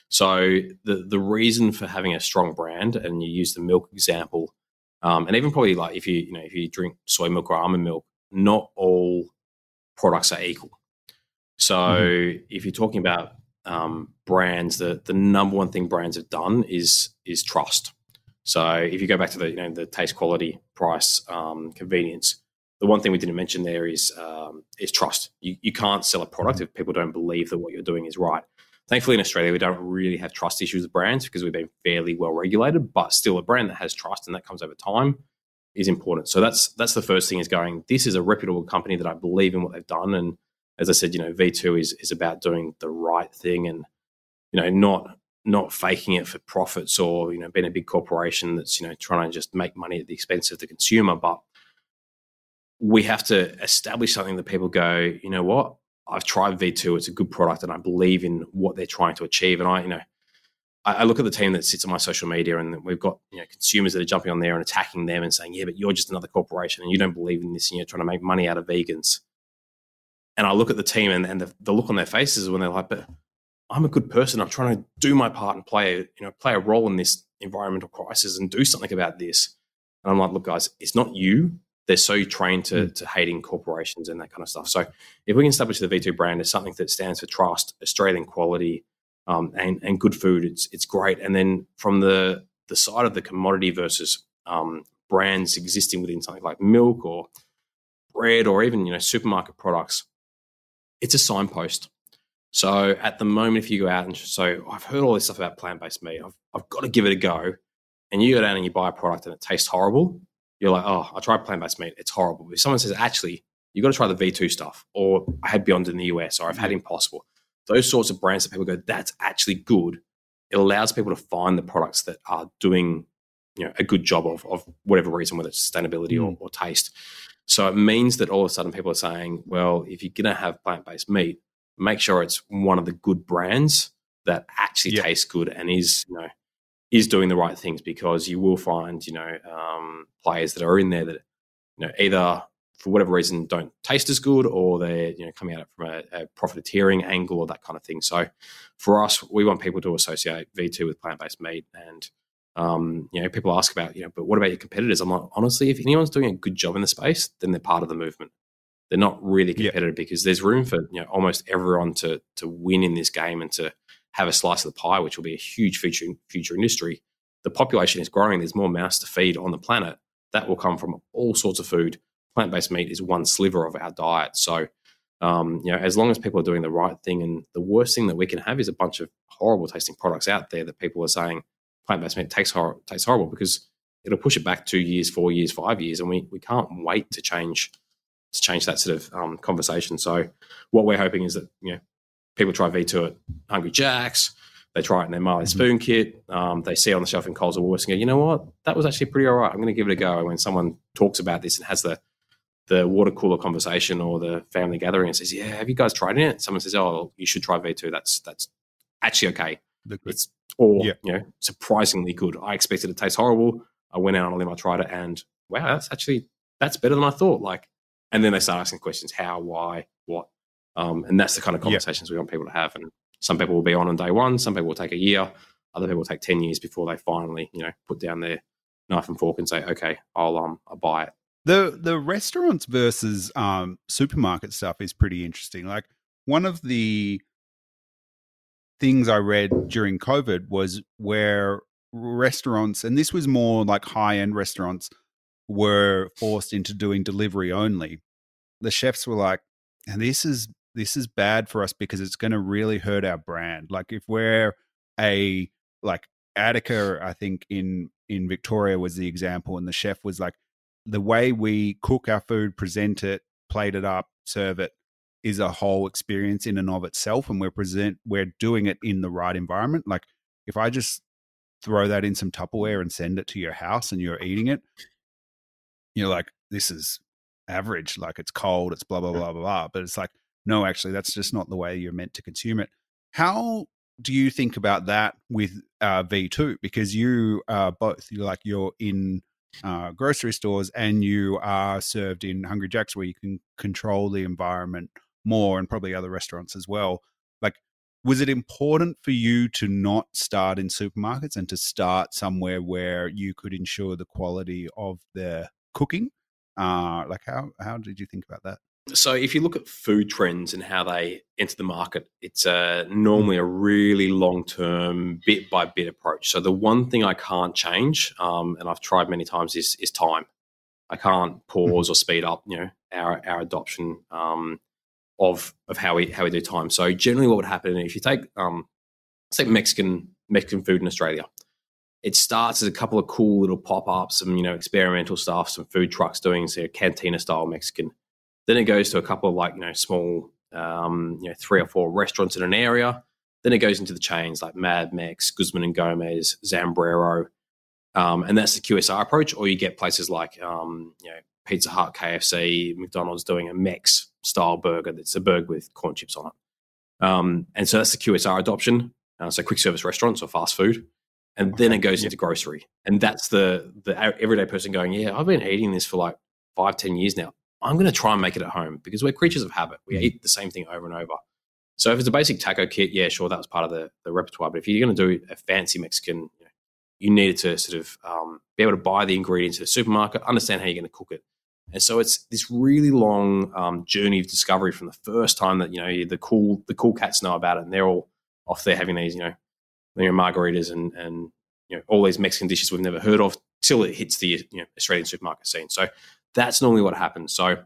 So the the reason for having a strong brand and you use the milk example um, and even probably like if you you know if you drink soy milk or almond milk not all products are equal. So mm-hmm. if you're talking about um, brands the the number one thing brands have done is is trust. So if you go back to the you know the taste quality price um, convenience the one thing we didn't mention there is um, is trust. You, you can't sell a product if people don't believe that what you're doing is right. Thankfully, in Australia, we don't really have trust issues with brands because we've been fairly well regulated, but still a brand that has trust and that comes over time is important. So that's that's the first thing is going. This is a reputable company that I believe in what they've done, and as I said, you know, V two is is about doing the right thing and you know not not faking it for profits or you know being a big corporation that's you know trying to just make money at the expense of the consumer, but we have to establish something that people go, you know what, I've tried V2, it's a good product, and I believe in what they're trying to achieve. And I, you know, I, I look at the team that sits on my social media, and we've got you know consumers that are jumping on there and attacking them and saying, "Yeah, but you're just another corporation, and you don't believe in this, and you're trying to make money out of vegans." And I look at the team, and, and the, the look on their faces when they're like, "But I'm a good person. I'm trying to do my part and play, you know, play a role in this environmental crisis and do something about this." And I'm like, "Look, guys, it's not you they're so trained to, mm. to hating corporations and that kind of stuff. So if we can establish the V2 brand as something that stands for trust, Australian quality, um, and, and good food, it's it's great. And then from the the side of the commodity versus um, brands existing within something like milk or bread or even you know supermarket products, it's a signpost. So at the moment, if you go out and so I've heard all this stuff about plant based meat, I've, I've got to give it a go. And you go down and you buy a product and it tastes horrible, you're like, oh, I tried plant based meat. It's horrible. But If someone says, actually, you've got to try the V2 stuff, or I had Beyond in the US, or I've had Impossible, those sorts of brands that people go, that's actually good. It allows people to find the products that are doing you know, a good job of, of whatever reason, whether it's sustainability mm. or, or taste. So it means that all of a sudden people are saying, well, if you're going to have plant based meat, make sure it's one of the good brands that actually yep. tastes good and is, you know, is doing the right things because you will find, you know, um, players that are in there that, you know, either for whatever reason don't taste as good or they're, you know, coming at it from a, a profiteering angle or that kind of thing. So for us, we want people to associate V2 with plant-based meat and, um, you know, people ask about, you know, but what about your competitors? I'm like, honestly, if anyone's doing a good job in the space, then they're part of the movement. They're not really competitive yeah. because there's room for you know almost everyone to to win in this game and to have a slice of the pie, which will be a huge future future industry. The population is growing. There's more mouths to feed on the planet. That will come from all sorts of food. Plant based meat is one sliver of our diet. So, um, you know, as long as people are doing the right thing, and the worst thing that we can have is a bunch of horrible tasting products out there that people are saying plant based meat tastes, hor- tastes horrible because it'll push it back two years, four years, five years, and we, we can't wait to change to change that sort of um, conversation. So, what we're hoping is that you know people try V2 at Hungry Jack's. They try it in their Marley mm-hmm. Spoon kit. Um, they see it on the shelf in Coles or Woolworths and go, you know what? That was actually pretty all right. I'm going to give it a go. And when someone talks about this and has the the water cooler conversation or the family gathering and says, yeah, have you guys tried it? Someone says, oh, you should try V2. That's that's actually okay. It's or yeah. you know surprisingly good. I expected it to taste horrible. I went out on a limb. I tried it, and wow, that's actually that's better than I thought. Like, and then they start asking questions: how, why, what, um, and that's the kind of conversations yeah. we want people to have. And some people will be on on day one, some people will take a year, other people will take 10 years before they finally, you know, put down their knife and fork and say, okay, I'll, um, I'll buy it. The, the restaurants versus um, supermarket stuff is pretty interesting. Like one of the things I read during COVID was where restaurants, and this was more like high end restaurants, were forced into doing delivery only. The chefs were like, and this is this is bad for us because it's going to really hurt our brand. Like if we're a like Attica, I think in in Victoria was the example, and the chef was like, the way we cook our food, present it, plate it up, serve it, is a whole experience in and of itself, and we're present we're doing it in the right environment. Like if I just throw that in some Tupperware and send it to your house and you're eating it, you're like, this is average, like it's cold, it's blah blah blah blah blah. But it's like no, actually, that's just not the way you're meant to consume it. How do you think about that with uh, V2? Because you are both, you're like you're in uh, grocery stores and you are served in Hungry Jack's where you can control the environment more and probably other restaurants as well. Like, was it important for you to not start in supermarkets and to start somewhere where you could ensure the quality of the cooking? Uh, like, how, how did you think about that? So, if you look at food trends and how they enter the market, it's uh, normally a really long term, bit by bit approach. So, the one thing I can't change, um, and I've tried many times, is, is time. I can't pause or speed up, you know, our our adoption um, of of how we how we do time. So, generally, what would happen if you take, um, say, Mexican Mexican food in Australia, it starts as a couple of cool little pop ups, some you know experimental stuff, some food trucks doing say cantina style Mexican. Then it goes to a couple of like you know small, um, you know three or four restaurants in an area. Then it goes into the chains like Mad Mex, Guzman and Gomez, Zambrero, um, and that's the QSR approach. Or you get places like um, you know Pizza Hut, KFC, McDonald's doing a Mex style burger that's a burger with corn chips on it. Um, and so that's the QSR adoption. Uh, so quick service restaurants or fast food and then it goes into grocery and that's the the everyday person going yeah i've been eating this for like five ten years now i'm going to try and make it at home because we're creatures of habit we mm-hmm. eat the same thing over and over so if it's a basic taco kit yeah sure that was part of the, the repertoire but if you're going to do a fancy mexican you, know, you needed to sort of um, be able to buy the ingredients at the supermarket understand how you're going to cook it and so it's this really long um, journey of discovery from the first time that you know the cool the cool cats know about it and they're all off there having these you know you know, margaritas and and you know all these Mexican dishes we've never heard of till it hits the you know, Australian supermarket scene. So that's normally what happens. So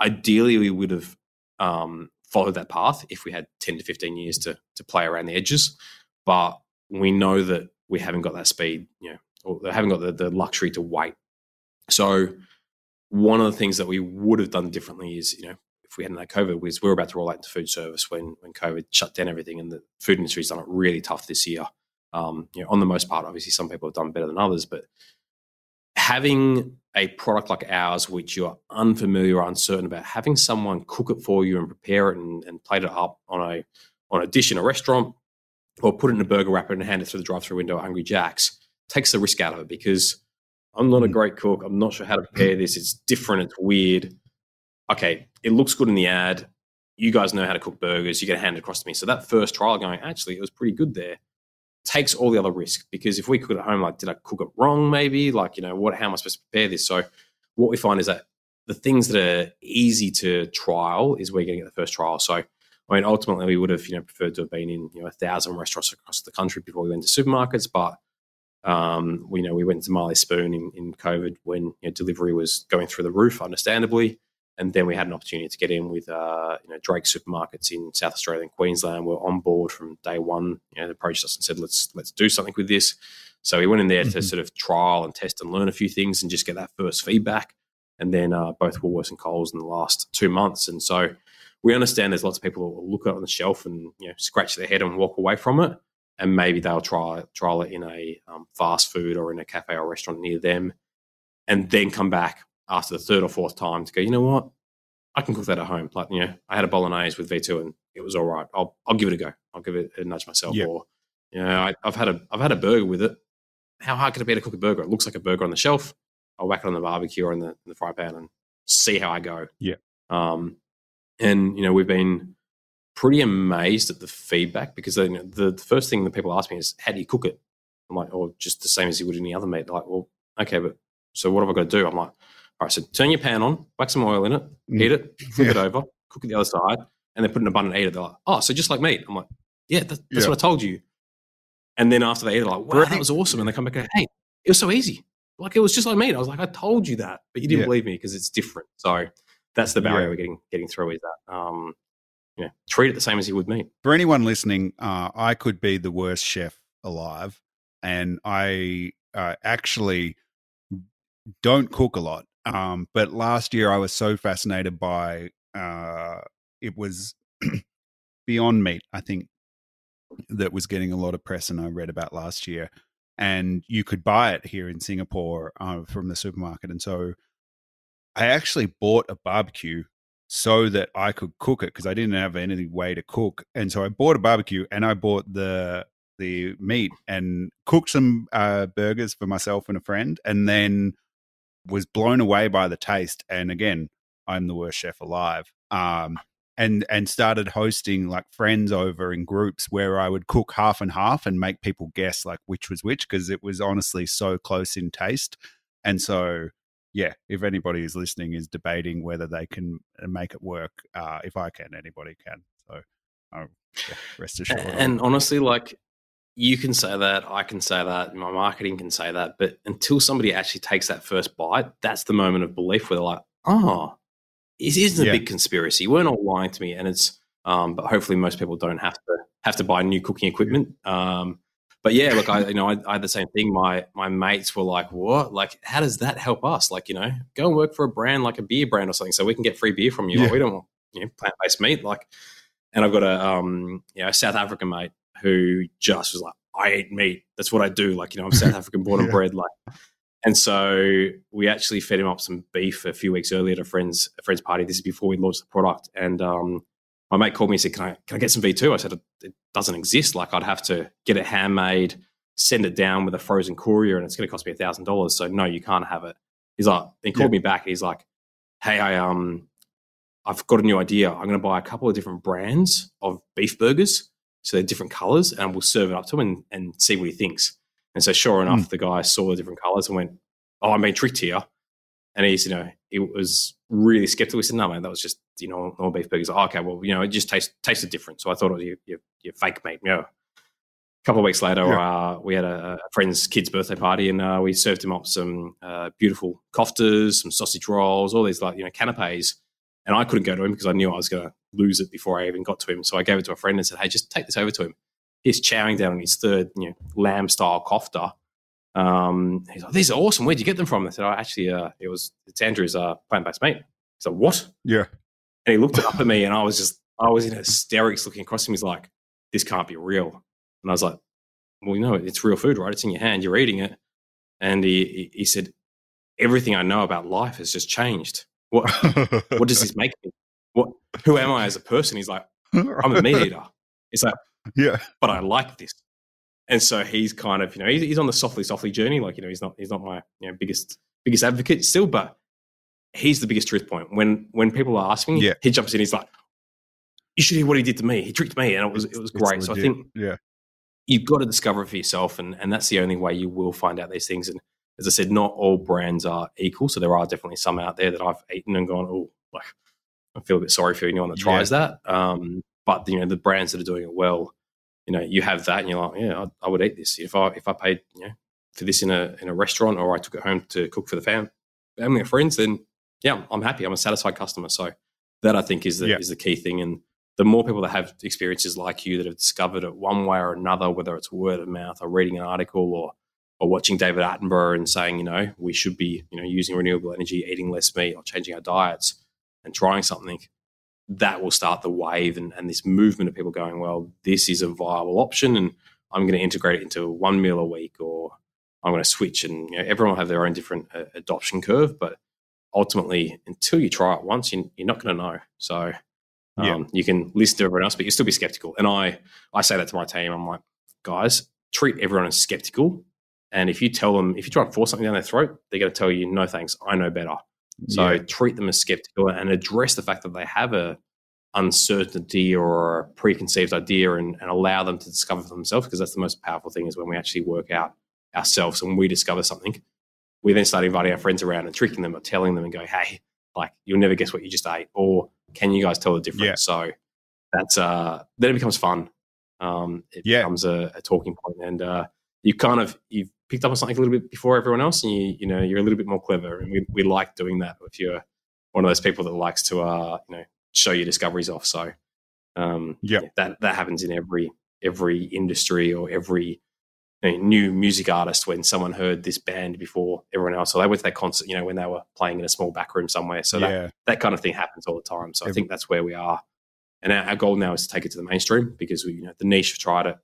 ideally, we would have um, followed that path if we had ten to fifteen years to to play around the edges, but we know that we haven't got that speed, you know, or haven't got the, the luxury to wait. So one of the things that we would have done differently is, you know, if we hadn't had COVID, was we were about to roll out into food service when when COVID shut down everything, and the food industry's done it really tough this year. Um, you know, on the most part, obviously, some people have done better than others, but having a product like ours, which you're unfamiliar or uncertain about, having someone cook it for you and prepare it and, and plate it up on a on a dish in a restaurant, or put it in a burger wrapper and hand it through the drive-through window at Hungry Jack's takes the risk out of it because I'm not a mm. great cook. I'm not sure how to prepare this. It's different. It's weird okay, it looks good in the ad. You guys know how to cook burgers. You're going to hand it across to me. So that first trial going, actually, it was pretty good there, takes all the other risk. Because if we cook at home, like, did I cook it wrong? Maybe, like, you know, what? How am I supposed to prepare this? So what we find is that the things that are easy to trial is where you're going to get the first trial. So I mean, ultimately, we would have you know preferred to have been in you know a thousand restaurants across the country before we went to supermarkets, but um, we you know we went to Marley Spoon in, in COVID when you know, delivery was going through the roof, understandably. And then we had an opportunity to get in with uh, you know Drake supermarkets in South Australia and Queensland. We're on board from day one. You know, they approached us and said, "Let's let's do something with this." So we went in there mm-hmm. to sort of trial and test and learn a few things and just get that first feedback. And then uh, both Woolworths and Coles in the last two months. And so we understand there's lots of people that will look at it on the shelf and you know scratch their head and walk away from it, and maybe they'll try trial it in a um, fast food or in a cafe or restaurant near them, and then come back after the third or fourth time to go, you know what, I can cook that at home. Like, you know, I had a bolognese with V2 and it was all right. I'll, I'll give it a go. I'll give it a nudge myself. Yep. Or, you know, I, have had a, I've had a burger with it. How hard could it be to cook a burger? It looks like a burger on the shelf. I'll whack it on the barbecue or in the, in the fry pan and see how I go. Yeah. Um, and, you know, we've been pretty amazed at the feedback because the, the, the first thing that people ask me is, how do you cook it? I'm like, oh, just the same as you would any other meat. They're like, well, okay, but so what have I got to do? I'm like, all right, so turn your pan on, whack some oil in it, mm. heat it, flip yeah. it over, cook it the other side, and then put an in a bun and eat it. They're like, oh, so just like meat. I'm like, yeah, that's, that's yeah. what I told you. And then after they eat it, like, wow, that was awesome. And they come back and go, hey, it was so easy. Like it was just like meat. I was like, I told you that, but you didn't yeah. believe me because it's different. So that's the barrier we're getting getting through is that um, yeah, treat it the same as you would meat. For anyone listening, uh, I could be the worst chef alive, and I uh, actually don't cook a lot. Um, but last year I was so fascinated by uh, it was Beyond Meat, I think, that was getting a lot of press, and I read about last year. And you could buy it here in Singapore uh, from the supermarket. And so I actually bought a barbecue so that I could cook it because I didn't have any way to cook. And so I bought a barbecue and I bought the the meat and cooked some uh, burgers for myself and a friend, and then was blown away by the taste. And again, I'm the worst chef alive. Um, and and started hosting like friends over in groups where I would cook half and half and make people guess like which was which because it was honestly so close in taste. And so yeah, if anybody is listening is debating whether they can uh, make it work, uh, if I can, anybody can. So uh, yeah, rest assured. And honestly, like you can say that, I can say that, my marketing can say that, but until somebody actually takes that first bite, that's the moment of belief where they're like, oh, it isn't a big conspiracy. Weren't all lying to me, and it's. Um, but hopefully, most people don't have to have to buy new cooking equipment. Um, but yeah, look, I you know I, I, had the same thing. My my mates were like, "What? Like, how does that help us? Like, you know, go and work for a brand like a beer brand or something, so we can get free beer from you. Yeah. Like, we don't want you know plant based meat. Like, and I've got a um you know a South African mate who just was like, I eat meat. That's what I do. Like, you know, I'm South African born and bred. Like, and so we actually fed him up some beef a few weeks earlier at a friend's a friend's party. This is before we launched the product, and um, my mate called me and said, "Can I can I get some V 2 I said, "It doesn't exist. Like, I'd have to get it handmade, send it down with a frozen courier, and it's going to cost me a thousand dollars. So no, you can't have it." He's like, he called yeah. me back. he's like, "Hey, I um, I've got a new idea. I'm going to buy a couple of different brands of beef burgers, so they're different colors, and we'll serve it up to him and, and see what he thinks." And so, sure enough, mm. the guy saw the different colors and went, "Oh, I'm being tricked here." And he's, you know, he was really skeptical. He said, "No, man, that was just, you know, normal beef burgers." Oh, okay, well, you know, it just tastes tasted different. So I thought it was your, your, your fake meat. You know, a couple of weeks later, yeah. uh, we had a, a, friend's kid's birthday party, and uh, we served him up some uh, beautiful koftas, some sausage rolls, all these like you know canapes. And I couldn't go to him because I knew I was going to lose it before I even got to him. So I gave it to a friend and said, "Hey, just take this over to him." he's chowing down on his third, you know, lamb style kofta. Um, he's like, "These are awesome. Where'd you get them from?" I said, "Oh, actually, uh, it was it's Andrew's uh, plant based meat." He's like, "What?" Yeah. And he looked up at me, and I was just, I was in hysterics, looking across him. He's like, "This can't be real." And I was like, "Well, you know, it's real food, right? It's in your hand. You're eating it." And he he, he said, "Everything I know about life has just changed. What what does this make me? What who am I as a person?" He's like, "I'm a meat eater." It's like, yeah. But I like this. And so he's kind of, you know, he's, he's on the softly, softly journey. Like, you know, he's not, he's not my, you know, biggest, biggest advocate still, but he's the biggest truth point. When, when people are asking, yeah. he jumps in, he's like, you should hear what he did to me. He tricked me. And it was, it was great. So I think, yeah, you've got to discover it for yourself. And, and that's the only way you will find out these things. And as I said, not all brands are equal. So there are definitely some out there that I've eaten and gone, oh, like, I feel a bit sorry for anyone that tries yeah. that. Um, but you know, the brands that are doing it well, you know, you have that and you're like, yeah, I, I, would eat this if I if I paid you know for this in a in a restaurant or I took it home to cook for the fam, family and friends. Then yeah, I'm happy. I'm a satisfied customer. So that I think is the yeah. is the key thing. And the more people that have experiences like you that have discovered it one way or another, whether it's word of mouth or reading an article or or watching David Attenborough and saying, you know, we should be, you know, using renewable energy, eating less meat, or changing our diets and trying something that will start the wave and, and this movement of people going, well, this is a viable option and I'm going to integrate it into one meal a week or I'm going to switch. And you know, everyone will have their own different uh, adoption curve, but ultimately, until you try it once, you, are not going to know. So um, yeah. you can listen to everyone else, but you'll still be skeptical. And I, I say that to my team. I'm like, guys, treat everyone as skeptical. And if you tell them, if you try to force something down their throat, they're going to tell you, no, thanks, I know better. So yeah. treat them as skeptical and address the fact that they have a uncertainty or a preconceived idea and, and allow them to discover for themselves because that's the most powerful thing is when we actually work out ourselves and we discover something we then start inviting our friends around and tricking them or telling them and go hey like you'll never guess what you just ate or can you guys tell the difference yeah. so that's uh then it becomes fun um it yeah. becomes a, a talking point and uh you kind of you've picked up on something a little bit before everyone else, and you you know you're a little bit more clever, and we we like doing that. If you're one of those people that likes to uh you know show your discoveries off, so um yeah, that that happens in every every industry or every you know, new music artist when someone heard this band before everyone else. So they went to that concert, you know, when they were playing in a small back room somewhere. So yeah. that, that kind of thing happens all the time. So Every- I think that's where we are. And our, our, goal now is to take it to the mainstream because we, you know, the niche tried it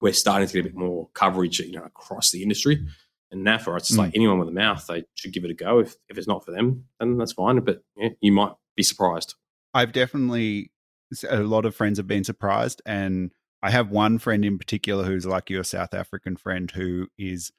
we're starting to get a bit more coverage, you know, across the industry. And now for it's mm. like anyone with a mouth, they should give it a go. If if it's not for them, then that's fine. But yeah, you might be surprised. I've definitely a lot of friends have been surprised, and I have one friend in particular who's like your South African friend who is.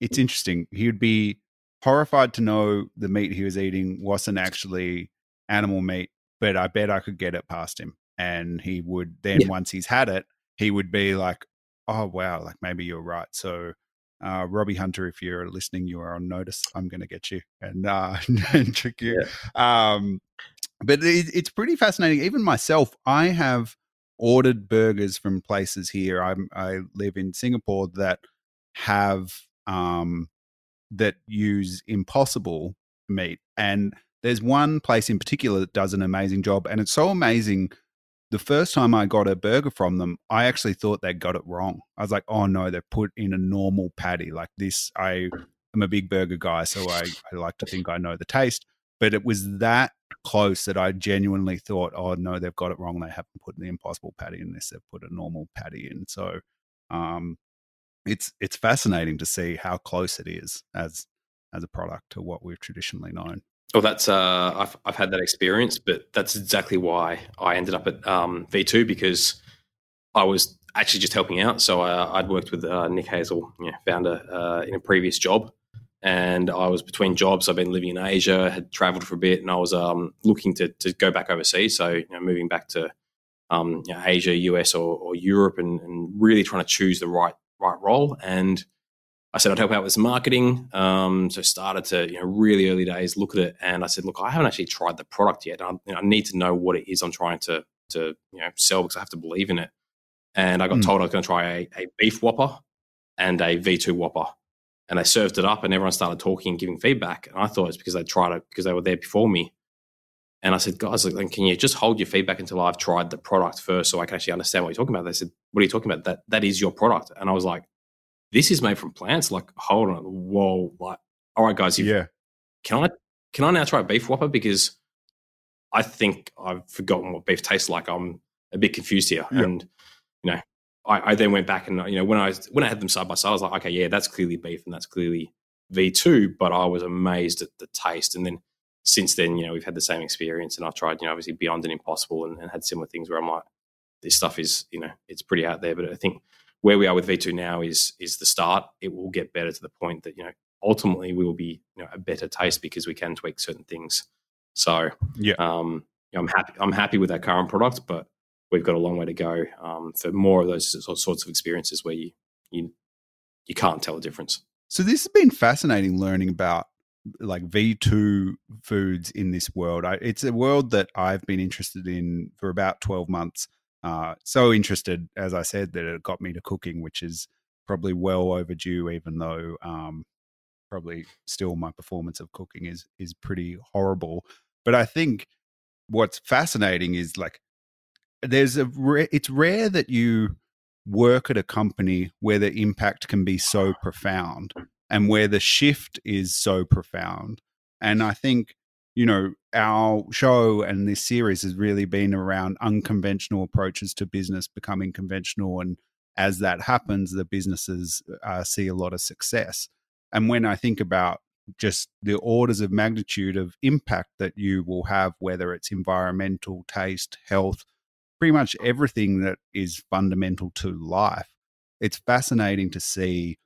It's interesting. He would be horrified to know the meat he was eating wasn't actually animal meat, but I bet I could get it past him. And he would then, yeah. once he's had it, he would be like, "Oh wow, like maybe you're right." So, uh, Robbie Hunter, if you're listening, you are on notice. I'm going to get you and uh, and trick you. Yeah. Um, but it, it's pretty fascinating. Even myself, I have ordered burgers from places here. I'm, I live in Singapore that have um, that use impossible meat, and there's one place in particular that does an amazing job, and it's so amazing the first time I got a burger from them, I actually thought they got it wrong. I was like, oh no, they put in a normal patty like this. I am a big burger guy, so I, I like to think I know the taste. But it was that close that I genuinely thought, oh no, they've got it wrong. They haven't put the impossible patty in this. They've put a normal patty in. So um, it's it's fascinating to see how close it is as as a product to what we've traditionally known. Well, that's uh, I've I've had that experience, but that's exactly why I ended up at um, V2 because I was actually just helping out. So uh, I'd worked with uh, Nick Hazell, founder, uh, in a previous job, and I was between jobs. I've been living in Asia, had travelled for a bit, and I was um, looking to to go back overseas. So you know, moving back to um, you know, Asia, US, or, or Europe, and, and, really trying to choose the right right role. And I said I'd help out with some marketing. Um, so started to you know really early days look at it, and I said, look, I haven't actually tried the product yet. I, you know, I need to know what it is I'm trying to to you know sell because I have to believe in it. And I got mm. told I was going to try a, a beef whopper and a V2 whopper, and they served it up, and everyone started talking and giving feedback. And I thought it's because they tried it because they were there before me. And I said, guys, can you just hold your feedback until I've tried the product first, so I can actually understand what you're talking about? They said, what are you talking about? That that is your product. And I was like, this is made from plants. Like, hold on, whoa, like, all right, guys, yeah. Can I can I now try a beef whopper because I think I've forgotten what beef tastes like. I'm a bit confused here, yeah. and you know, I, I, then went back and you know when I when I had them side by side, I was like, okay, yeah, that's clearly beef and that's clearly V two. But I was amazed at the taste, and then since then, you know, we've had the same experience, and I've tried, you know, obviously Beyond and Impossible, and, and had similar things where I'm like, this stuff is, you know, it's pretty out there. But I think where we are with V2 now is is the start. It will get better to the point that you know ultimately we will be you know a better taste because we can tweak certain things. So yeah, um, I'm happy. I'm happy with our current product, but we've got a long way to go um, for more of those sorts of experiences where you you you can't tell the difference. So this has been fascinating learning about like V2 foods in this world. I, it's a world that I've been interested in for about 12 months uh, so interested, as I said, that it got me to cooking, which is probably well overdue, even though um, probably still my performance of cooking is is pretty horrible. But I think what's fascinating is like there's a it's rare that you work at a company where the impact can be so profound and where the shift is so profound. And I think you know, our show and this series has really been around unconventional approaches to business becoming conventional. And as that happens, the businesses uh, see a lot of success. And when I think about just the orders of magnitude of impact that you will have, whether it's environmental, taste, health, pretty much everything that is fundamental to life, it's fascinating to see,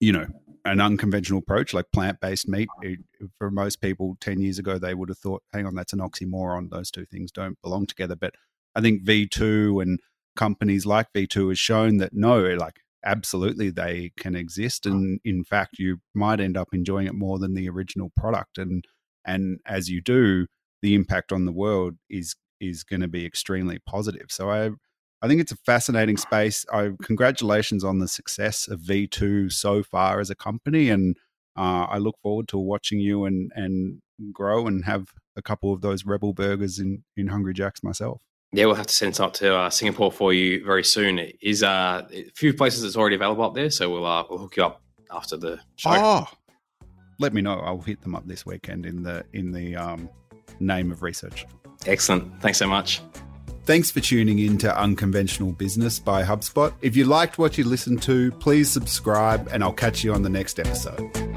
you know, an unconventional approach like plant-based meat it, for most people 10 years ago they would have thought hang on that's an oxymoron. Those two things don't belong together. But i think v2 and companies like v2 has shown that no like absolutely they can exist. And in fact you might end up enjoying it more than the original product. And and as you do the impact on the world is is going to be extremely positive. So i I think it's a fascinating space. I congratulations on the success of V2 so far as a company, and uh, I look forward to watching you and and grow and have a couple of those Rebel burgers in in Hungry Jack's myself. Yeah, we'll have to send some up to uh, Singapore for you very soon. It is uh, a few places that's already available up there, so we'll uh, we'll hook you up after the show. Oh, let me know. I'll hit them up this weekend in the in the um, name of research. Excellent. Thanks so much. Thanks for tuning in to Unconventional Business by HubSpot. If you liked what you listened to, please subscribe and I'll catch you on the next episode.